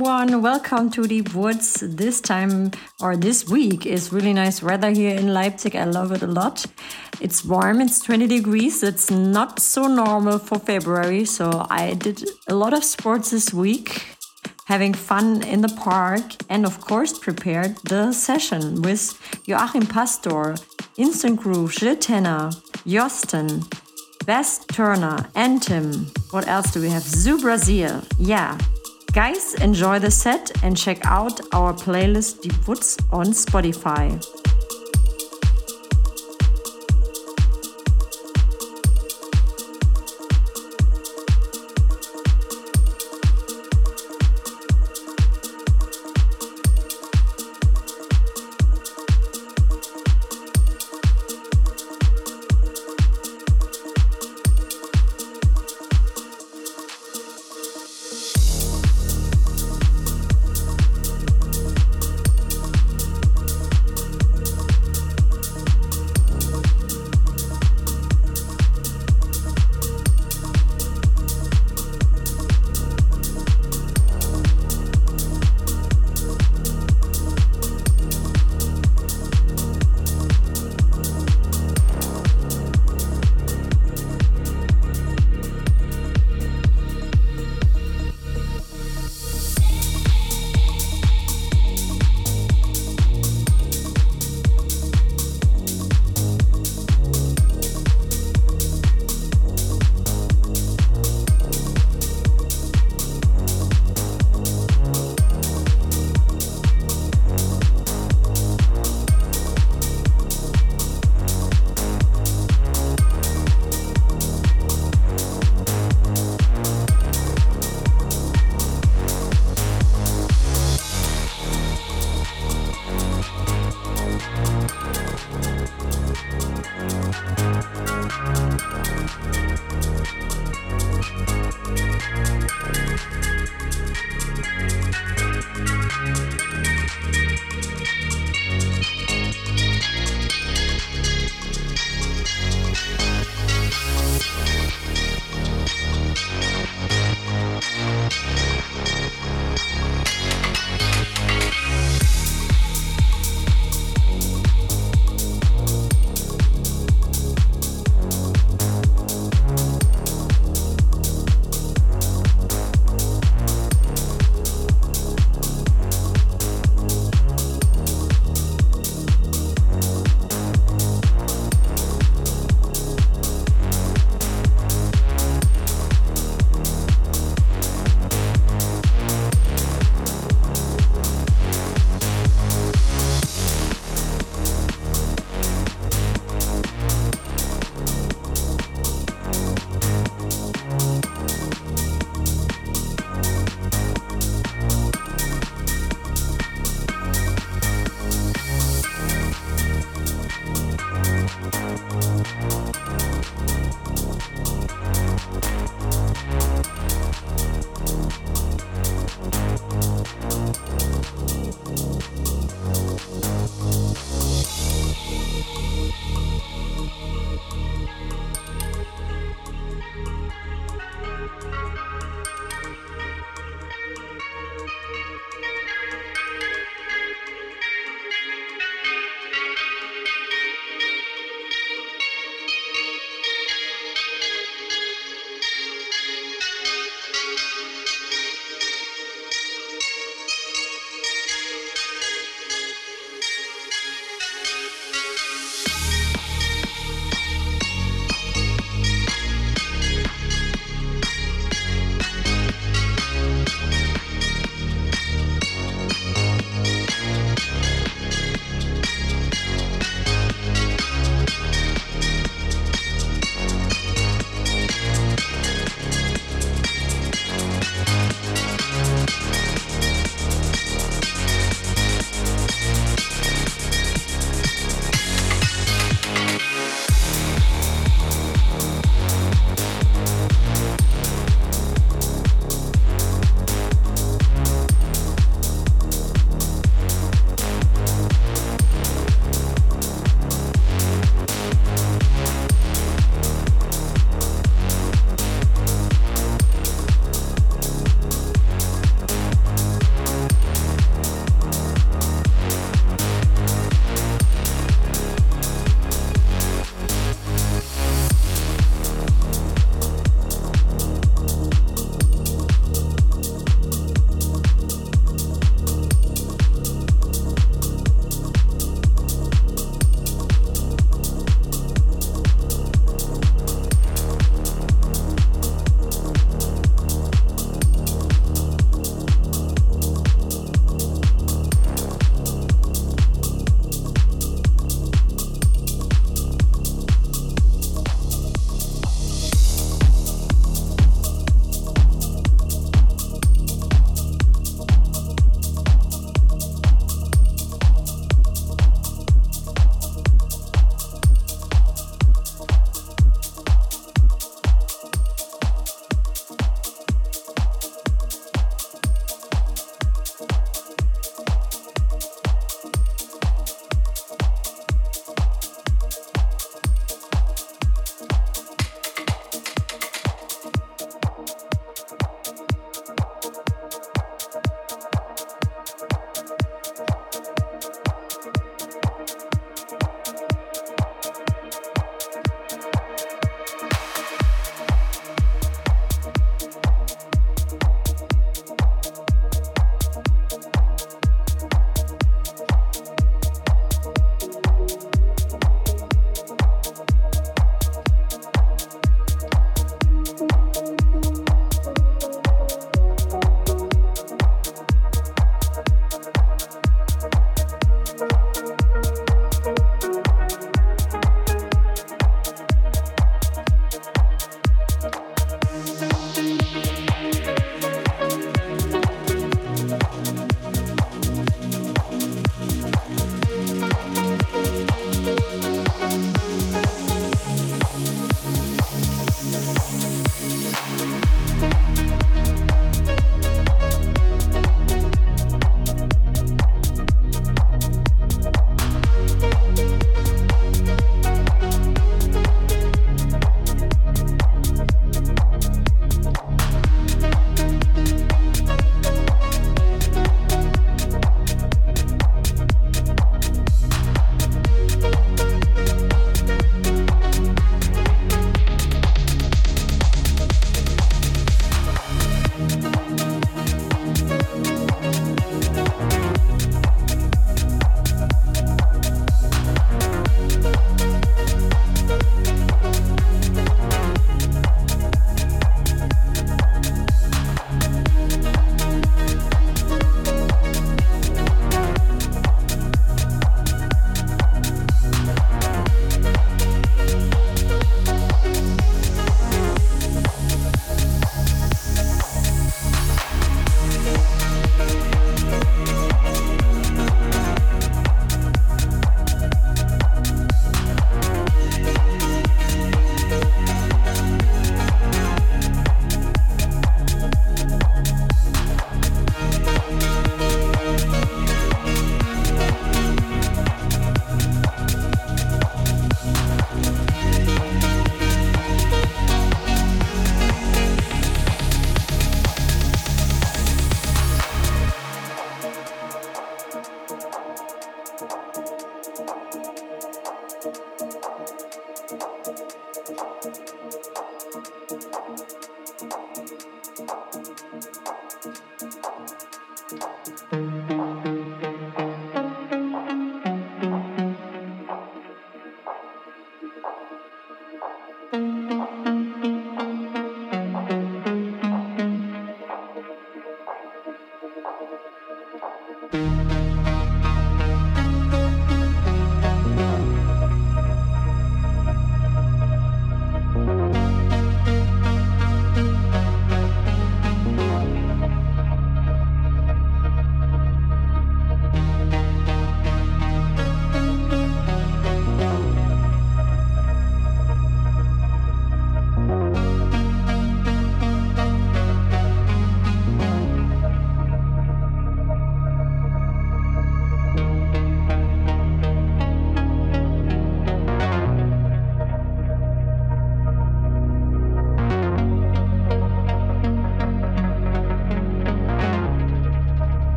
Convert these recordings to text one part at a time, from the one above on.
Everyone, welcome to the Woods. This time or this week is really nice weather here in Leipzig. I love it a lot. It's warm, it's 20 degrees. It's not so normal for February, so I did a lot of sports this week, having fun in the park, and of course, prepared the session with Joachim Pastor, Instant Groove, Gilles Tenner, Josten, Best Turner, and Tim. What else do we have? Zoo Brazil. Yeah, Guys, enjoy the set and check out our playlist Deep Woods on Spotify.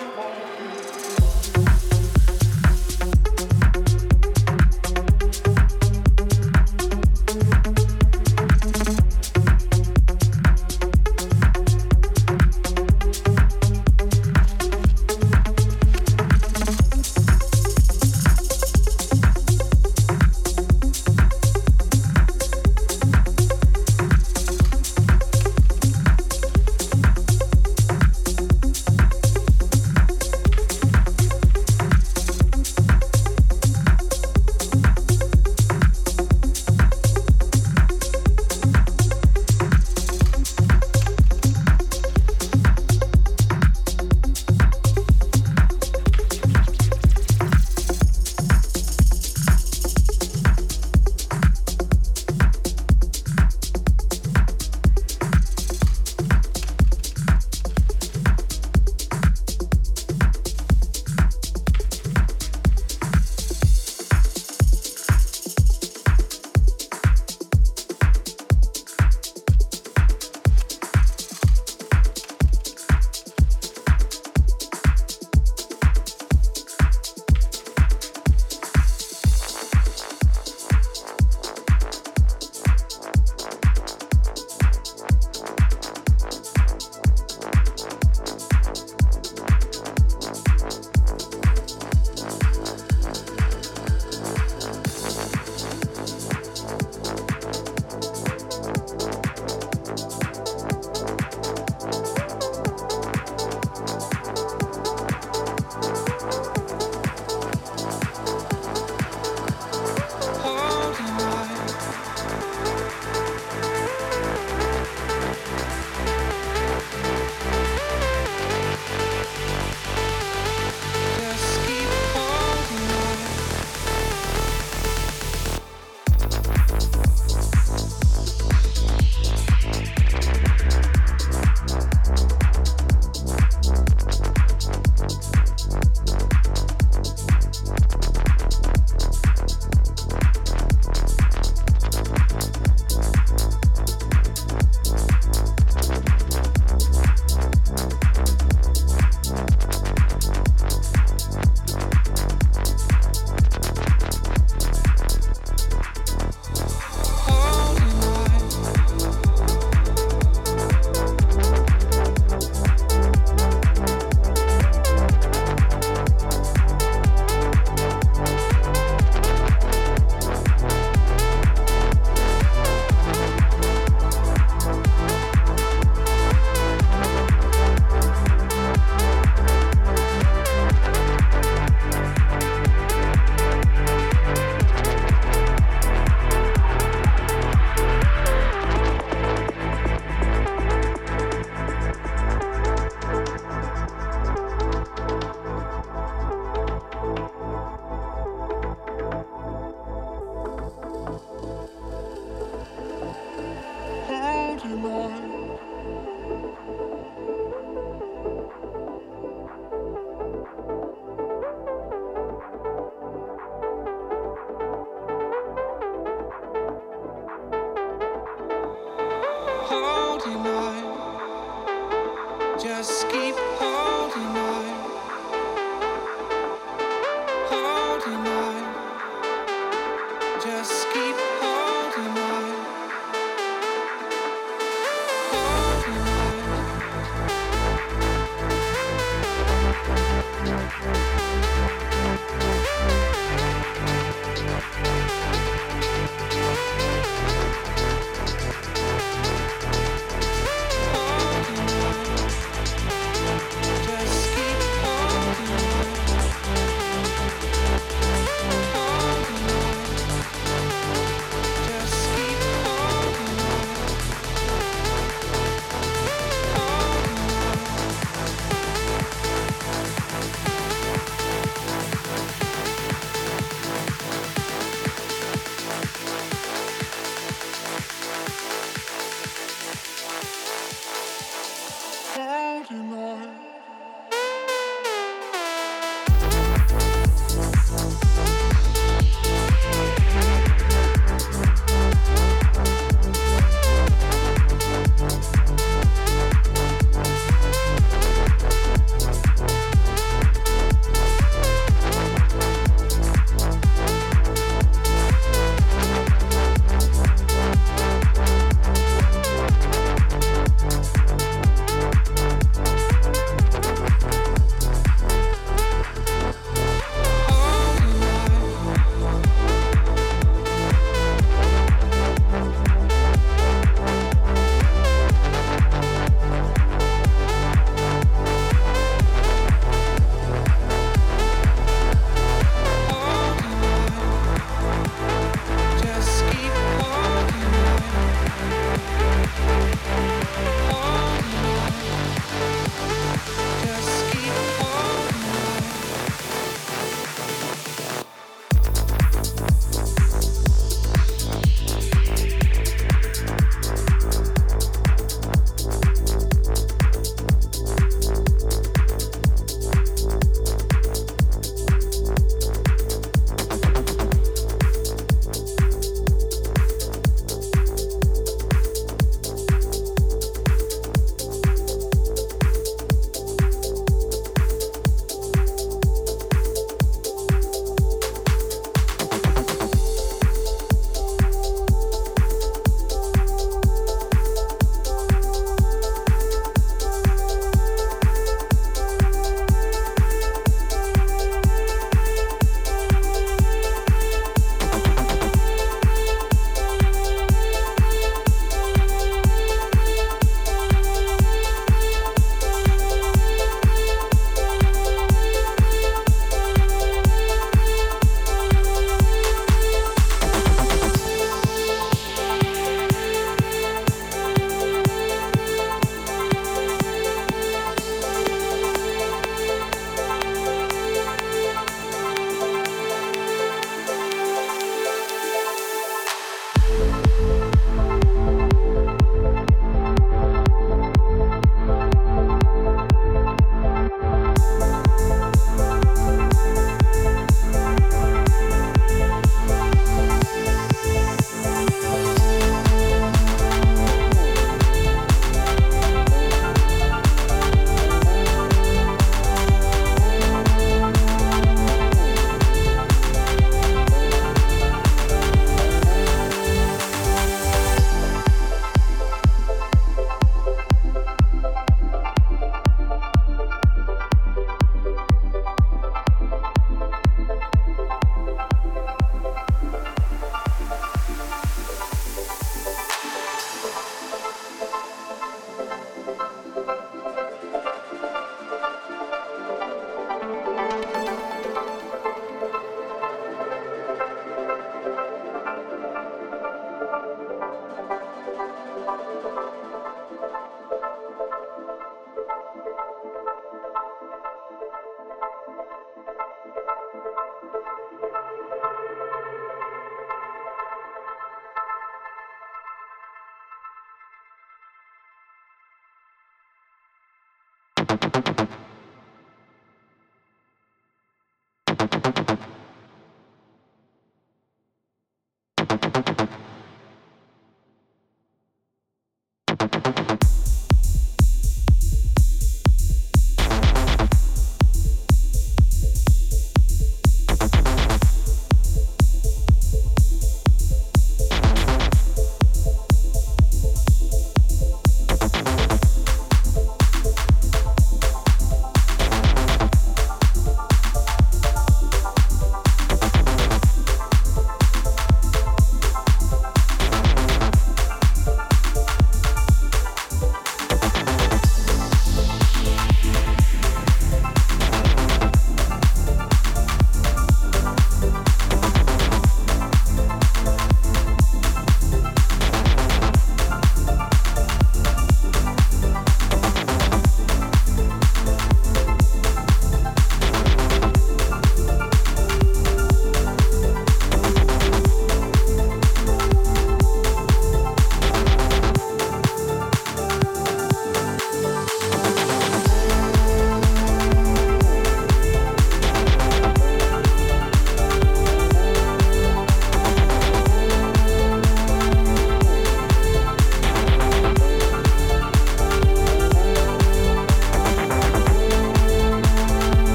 Thank you.